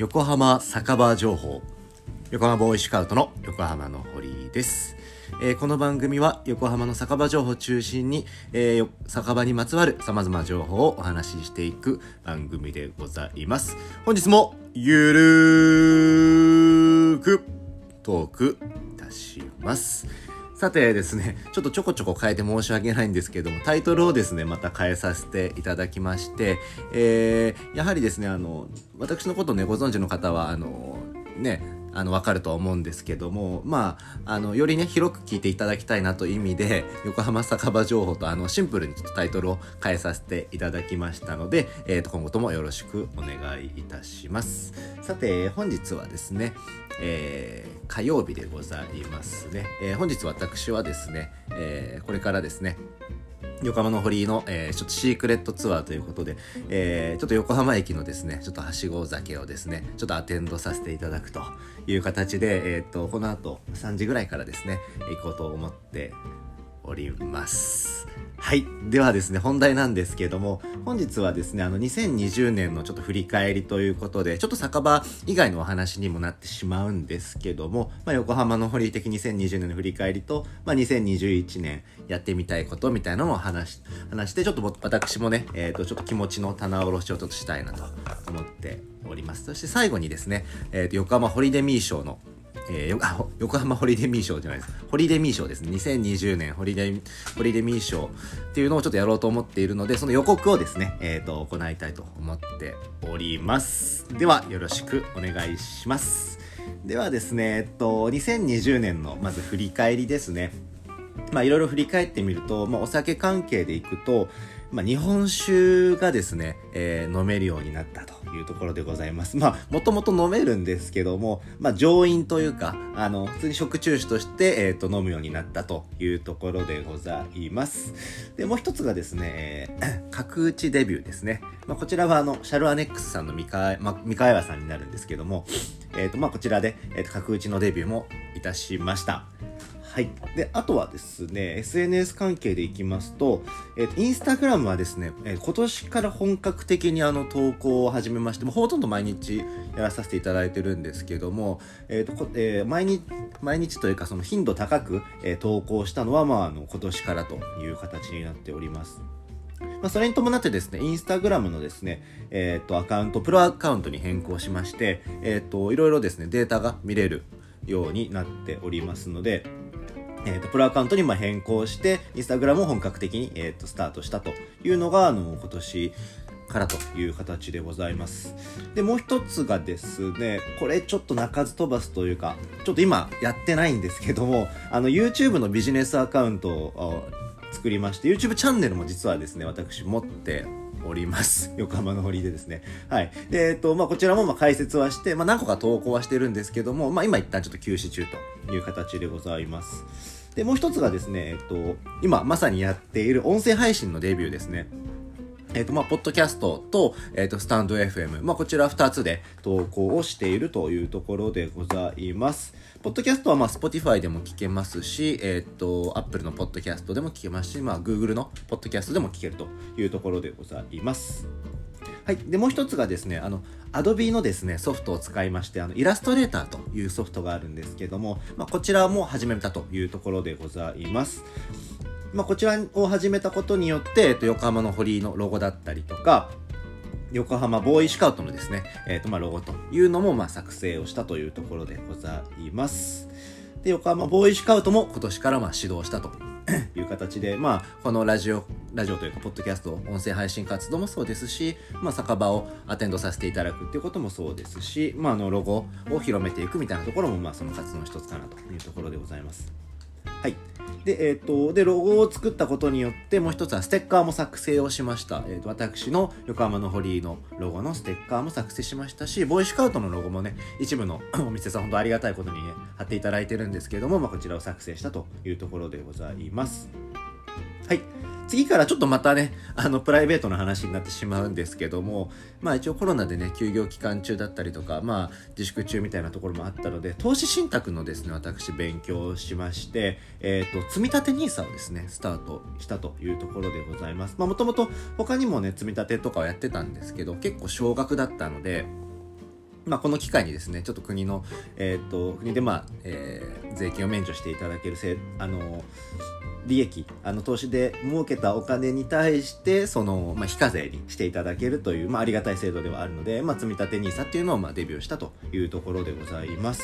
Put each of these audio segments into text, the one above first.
横浜酒場情報。横浜ボーイスカウトの横浜の堀です、えーこの番組は横浜の酒場情報を中心に、えー酒場にまつわる様々な情報をお話ししていく番組でございます。本日もゆるーくトークいたします。さてですね、ちょっとちょこちょこ変えて申し訳ないんですけども、タイトルをですね、また変えさせていただきまして、えー、やはりですね、あの、私のことをね、ご存知の方は、あの、ね、あの、わかると思うんですけども、まあ、あの、よりね、広く聞いていただきたいなという意味で、横浜酒場情報と、あの、シンプルにちょっとタイトルを変えさせていただきましたので、えーと、今後ともよろしくお願いいたします。さて、本日はですね、えー火曜日でございますね。えー本日私はですね、えーこれからですね、横浜の堀井の、えーちょっとシークレットツアーということで、えーちょっと横浜駅のですね、ちょっとはしご酒をですね、ちょっとアテンドさせていただくという形で、えーっと、この後3時ぐらいからですね、行こうと思っております。はい。ではですね、本題なんですけども、本日はですね、あの、2020年のちょっと振り返りということで、ちょっと酒場以外のお話にもなってしまうんですけども、まあ、横浜の堀的2020年の振り返りと、まあ、2021年やってみたいことみたいなのを話、話して、ちょっと私もね、えっ、と、ちょっと気持ちの棚卸しをちょっとしたいなと思っております。そして最後にですね、えっ、と、横浜ホリデミー賞のえー横浜ホリデミー賞じゃないです。ホリデミー賞です。ね2020年ホリデホリデミー賞っていうのをちょっとやろうと思っているのでその予告をですね、えー、と行いたいと思っております。ではよろしくお願いします。ではですねえっと2020年のまず振り返りですね。まあいろいろ振り返ってみると、まあ、お酒関係でいくと、まあ、日本酒がですね、えー飲めるようになったというところでございます。まあ、もともと飲めるんですけども、まあ、上飲というか、あの、普通に食中酒として、えっ、と、飲むようになったというところでございます。で、もう一つがですね、えー角打ちデビューですね。まあ、こちらは、あの、シャルアネックスさんの三河、まあ、三河屋さんになるんですけども、えっ、と、まあ、こちらで、えーと、角打ちのデビューもいたしました。はい。で、あとはですね、SNS 関係でいきますと、えっ、と、インスタグラムはですね、えー今年から本格的にあの投稿を始めまして、もうほとんど毎日やらさせていただいてるんですけども、えっ、と、こえー毎日、毎日というかその頻度高く、えー投稿したのは、まあ、あの、今年からという形になっております。まあ、それに伴ってですね、インスタグラムのですね、えっ、と、アカウント、プロアカウントに変更しまして、えっ、と、いろいろですね、データが見れるようになっておりますので、えー、とプロアカウントにま変更して、インスタグラムを本格的に、えー、とスタートしたというのが、あの、今年からという形でございます。で、もう一つがですね、これちょっと鳴かず飛ばすというか、ちょっと今やってないんですけども、あの、YouTube のビジネスアカウントを作りまして、YouTube チャンネルも実はですね、私持っております。横浜の堀でですね。はい。で、えっと、まあ、こちらもま解説はして、まあ、何個か投稿はしてるんですけども、まあ、今一旦ちょっと休止中という形でございます。で、もう一つがですね、えっと、今まさにやっている音声配信のデビューですね。えっ、と、まあ、ポッドキャストと、えっ、と、スタンド FM。まあ、こちら二つで投稿をしているというところでございます。ポッドキャストは、まあ、Spotify でも聞けますし、えっ、と、Apple のポッドキャストでも聞けますし、まあ、Google のポッドキャストでも聞けるというところでございます。はい。で、もう一つがですね、あの、Adobe のですね、ソフトを使いまして、あの、イラストレーターというソフトがあるんですけども、まあ、こちらも始めたというところでございます。まあ、こちらを始めたことによって、えっと、横浜の堀井のロゴだったりとか、横浜ボーイスカウトのですね、えっと、まあ、ロゴというのも、ま、作成をしたというところでございます。で、横浜ボーイスカウトも今年からま指導したという形で、まあ、このラジオ、ラジオというか、ポッドキャスト、音声配信活動もそうですし、まあ、酒場をアテンドさせていただくっていうこともそうですし、まあ、あの、ロゴを広めていくみたいなところも、ま、その活動の一つかなというところでございます。はい。で、えっ、と、で、ロゴを作ったことによって、もう一つはステッカーも作成をしました。えっ、と、私の横浜の堀のロゴのステッカーも作成しましたし、ボーイスカウトのロゴもね、一部の お店さん、本当ありがたいことにね、貼っていただいてるんですけども、まあ、こちらを作成したというところでございます。はい。次からちょっとまたね、あの、プライベートな話になってしまうんですけども、まあ一応コロナでね、休業期間中だったりとか、まあ自粛中みたいなところもあったので、投資信託のですね、私勉強しまして、えっ、と、積立 NISA をですね、スタートしたというところでございます。まあもともと他にもね、積み立てとかをやってたんですけど、結構少額だったので、まあ、この機会にですねちょっと国の、えー、と国で、まあえー、税金を免除していただけるせあの利益あの投資で儲けたお金に対してその、まあ、非課税にしていただけるという、まあ、ありがたい制度ではあるので、まあ、積立 NISA っていうのを、まあ、デビューしたというところでございます。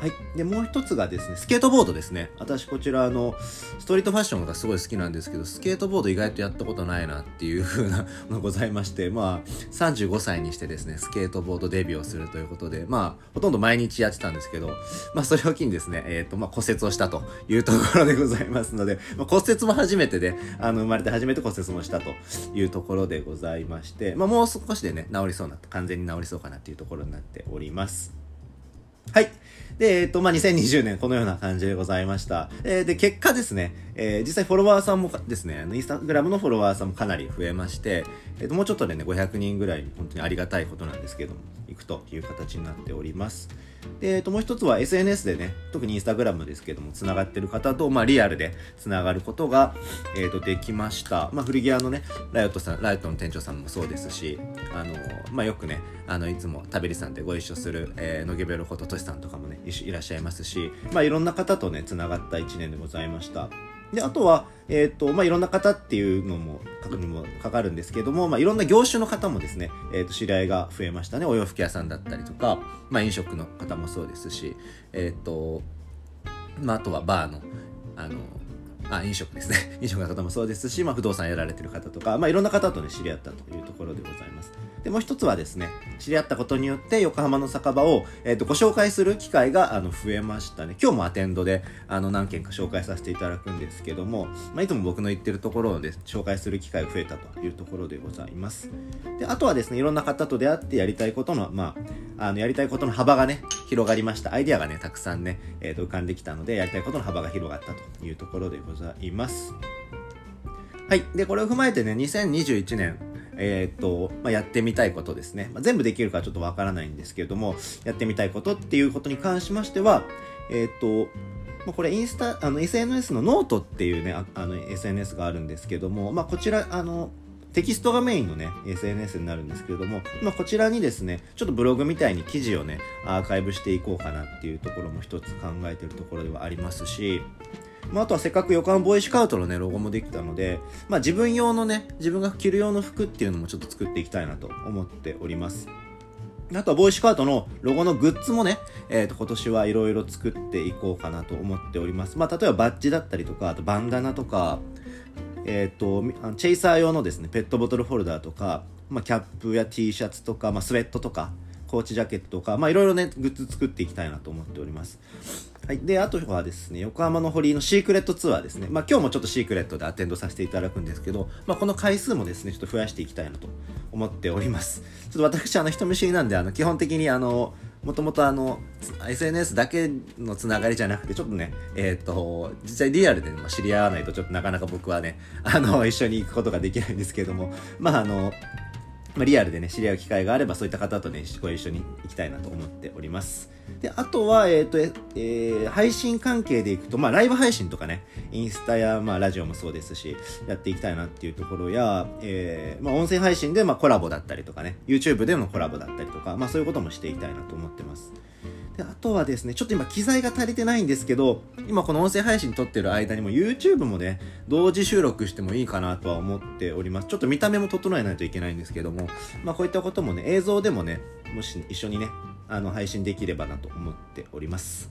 はい、でもう一つがですねスケートボードですね私こちらあのストリートファッションがすごい好きなんですけどスケートボード意外とやったことないなっていう風な のございましてまあ35歳にしてですねスケートボードデビューをするということでまあほとんど毎日やってたんですけどまあそれを機にですね、えーとまあ、骨折をしたというところでございますので、骨折も初めてで、あの、生まれて初めて骨折もしたというところでございまして、まあ、もう少しでね、治りそうな、完全に治りそうかなっていうところになっております。はい。で、えっ、と、まあ、2020年このような感じでございました。えー、で、結果ですね、えー、実際フォロワーさんもですね、インスタグラムのフォロワーさんもかなり増えまして、えっ、と、もうちょっとでね、500人ぐらい本当にありがたいことなんですけども、いくという形になっております。で、えっと、もう一つは SNS でね、特にインスタグラムですけども、つながってる方と、まあ、リアルでつながることが、えっと、できました。まあ、古着屋のね、ライオットさん、ライオットの店長さんもそうですし、あの、まあ、よくね、あの、いつも食べりさんでご一緒する、えー、野毛ベロホトトシさんとかもね、いらっしゃいますし、まあ、いろんな方とね、つながった一年でございました。で、あとは、えっ、ー、と、まあ、いろんな方っていうのも、書くにもかかるんですけども、まあ、いろんな業種の方もですね、えっ、ー、と、知り合いが増えましたね。お洋服屋さんだったりとか、まあ、飲食の方もそうですし、えっ、ー、と、まあ、あとはバーの、あの、あ飲食ですね 飲食の方もそうですし、まあ、不動産やられてる方とか、まあ、いろんな方とね知り合ったというところでございますでもう一つはですね知り合ったことによって横浜の酒場を、えー、とご紹介する機会があの増えましたね。今日もアテンドであの何件か紹介させていただくんですけども、まあ、いつも僕の言ってるところで紹介する機会が増えたというところでございます。であとはですねいろんな方と出会ってやりたいことのまああのやりたいことの幅がね広がりました。アイデアがねたくさんね、えー、と浮かんできたのでやりたいことの幅が広がったというところでございます。はい。で、これを踏まえてね、2021年、えー、っと、まあ、やってみたいことですね。まあ、全部できるかちょっとわからないんですけれども、やってみたいことっていうことに関しましては、えー、っと、まあ、これインスタ、あの SNS のノートっていうね、あの SNS があるんですけども、まあ、こちら、あの、テキストがメインのね、SNS になるんですけれども、まあ、こちらにですね、ちょっとブログみたいに記事をね、アーカイブしていこうかなっていうところも一つ考えてるところではありますし、まあ、あとはせっかく横浜ボーイスカウトのね、ロゴもできたので、まあ自分用のね、自分が着る用の服っていうのもちょっと作っていきたいなと思っております。あとはボーイスカウトのロゴのグッズもね、えっ、ー、と、今年はいろいろ作っていこうかなと思っております。まあ、例えばバッジだったりとか、あとバンダナとか、えっ、ー、と、チェイサー用のですね、ペットボトルホルダーとか、まあ、キャップや T シャツとか、まあ、スウェットとか、コーチジャケットとか、まあ、いろいろね、グッズ作っていきたいなと思っております。はい。で、あとはですね、横浜の堀のシークレットツアーですね。まあ今日もちょっとシークレットでアテンドさせていただくんですけど、まあこの回数もですね、ちょっと増やしていきたいなと思っております。ちょっと私、あの人見知りなんで、あの基本的にあの、もともとあの、SNS だけのつながりじゃなくて、ちょっとね、えっ、ー、と、実際リアルで知り合わないとちょっとなかなか僕はね、あの、一緒に行くことができないんですけれども、まああの、ま、リアルでね、知り合う機会があれば、そういった方とね、ご一緒に行きたいなと思っております。で、あとは、えっ、ー、と、えー、配信関係で行くと、まあ、ライブ配信とかね、インスタや、まあ、ラジオもそうですし、やっていきたいなっていうところや、えー、まあ、音声配信で、まあ、コラボだったりとかね、YouTube でのコラボだったりとか、まあ、そういうこともしていきたいなと思ってます。で、あとはですね、ちょっと今機材が足りてないんですけど、今この音声配信撮ってる間にも YouTube もね、同時収録してもいいかなとは思っております。ちょっと見た目も整えないといけないんですけども、まあこういったこともね、映像でもね、もし一緒にね、あの配信できればなと思っております。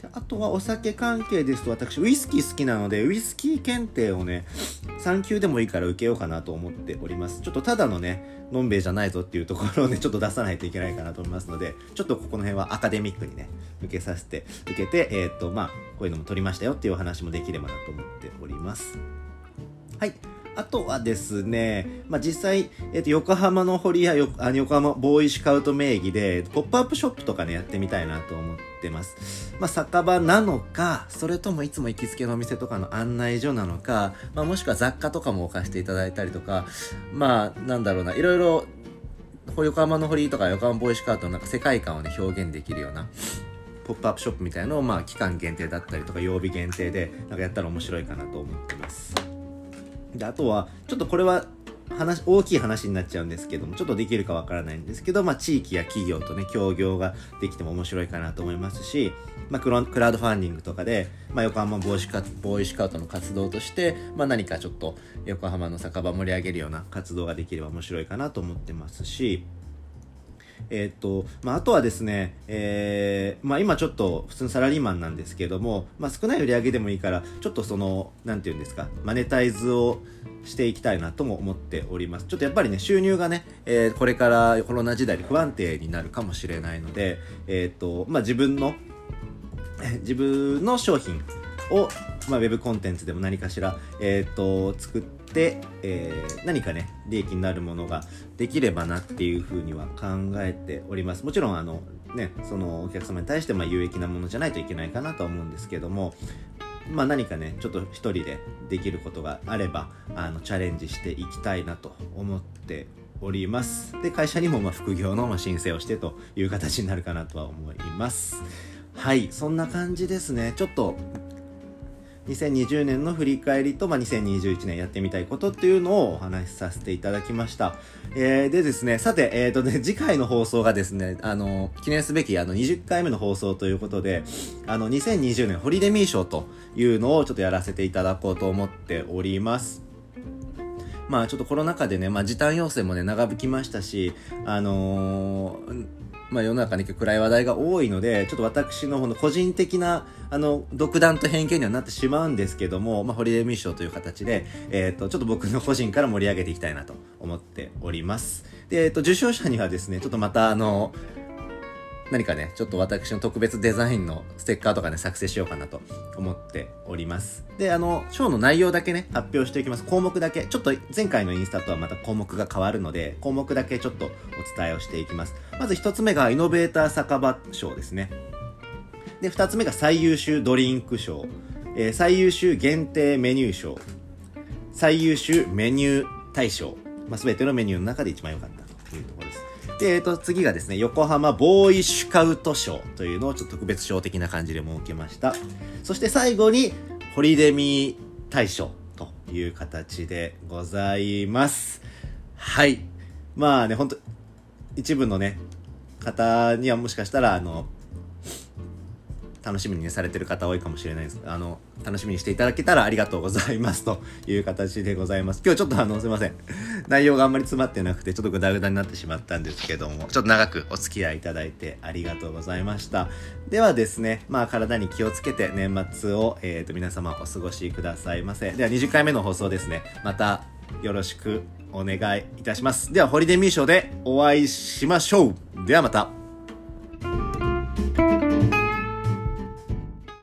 であとはお酒関係ですと私ウイスキー好きなのでウイスキー検定をね3級でもいいから受けようかなと思っております。ちょっとただのねのんべいじゃないぞっていうところをね ちょっと出さないといけないかなと思いますのでちょっとここの辺はアカデミックにね受けさせて受けてえー、っとまあこういうのも取りましたよっていうお話もできればなと思っております。はい。あとはですね、まあ、実際、えっ、と、横浜の堀や横浜ボーイシカウト名義で、ポップアップショップとかね、やってみたいなと思ってます。まあ、酒場なのか、それともいつも行きつけのお店とかの案内所なのか、まあ、もしくは雑貨とかも置かせていただいたりとか、まあ、なんだろうな、いろいろ、横浜の堀とか横浜ボーイシカウトのなんか世界観をね、表現できるような、ポップアップショップみたいなのを、まあ、期間限定だったりとか、曜日限定で、なんかやったら面白いかなと思ってます。であとはちょっとこれは話、大きい話になっちゃうんですけども、ちょっとできるかわからないんですけど、まあ、地域や企業とね、協業ができても面白いかなと思いますし、まあ、クラウドファンディングとかで、まあ、横浜ボーイカボーイスカウトの活動として、まあ、何かちょっと横浜の酒場盛り上げるような活動ができれば面白いかなと思ってますし、えー、と、まあ、あとはですね、えー、まあ、今ちょっと普通のサラリーマンなんですけども、まあ、少ない売り上げでもいいから、ちょっとその、なんていうんですか、マネタイズをしていきたいなとも思っております。ちょっとやっぱりね、収入がね、えー、これからコロナ時代に不安定になるかもしれないので、えっと、まあ、自分の、自分の商品を、まあ、ウェブコンテンツでも何かしら、えっと、作って、えー、何かね利益になるものができればなっていうふうには考えております。もちろんあのねそのお客様に対してまあ有益なものじゃないといけないかなと思うんですけどもまあ何かねちょっと一人でできることがあればあのチャレンジしていきたいなと思っております。で会社にもま副業の申請をしてという形になるかなとは思います。はいそんな感じですね。ちょっと2020年の振り返りと、まあ、2021年やってみたいことっていうのをお話しさせていただきました。えー、でですね、さて、えっ、ー、とね、次回の放送がですね、あの、記念すべきあの20回目の放送ということで、あの、2020年ホリデミー賞というのをちょっとやらせていただこうと思っております。まあちょっとコロナ禍でね、まあ時短要請もね、長引きましたし、あのーまあ、世の中に暗い話題が多いので、ちょっと私の方の個人的な、あの、独断と偏見にはなってしまうんですけども、まあ、ホリデーミッションという形で、えっ、ー、と、ちょっと僕の個人から盛り上げていきたいなと思っております。で、えっ、ー、と、受賞者にはですね、ちょっとまた、あの、何かね、ちょっと私の特別デザインのステッカーとかね、作成しようかなと思っております。で、あの、ショーの内容だけね、発表していきます。項目だけ。ちょっと前回のインスタとはまた項目が変わるので、項目だけちょっとお伝えをしていきます。まず一つ目がイノベーター酒場賞ですね。で、二つ目が最優秀ドリンク賞。えー、最優秀限定メニュー賞。最優秀メニュー大賞。まあ、全てのメニューの中で一番良かったで。えっ、ー、と、次がですね、横浜ボーイシュカウト賞というのをちょっと特別賞的な感じで設けました。そして最後に、ホリデミー大賞という形でございます。はい。まあね、ほんと、一部のね、方にはもしかしたら、あの、楽しみに、ね、されてる方多いかもしれないです。あの、楽しみにしていただけたらありがとうございます という形でございます。今日ちょっとあの、すいません。内容があんまり詰まってなくて、ちょっとグダグダになってしまったんですけども、ちょっと長くお付き合いいただいてありがとうございました。ではですね、まあ体に気をつけて年末を、えっ、ー、と皆様お過ごしくださいませ。では20回目の放送ですね、またよろしくお願いいたします。では、ホリデーミー賞でお会いしましょう。ではまた。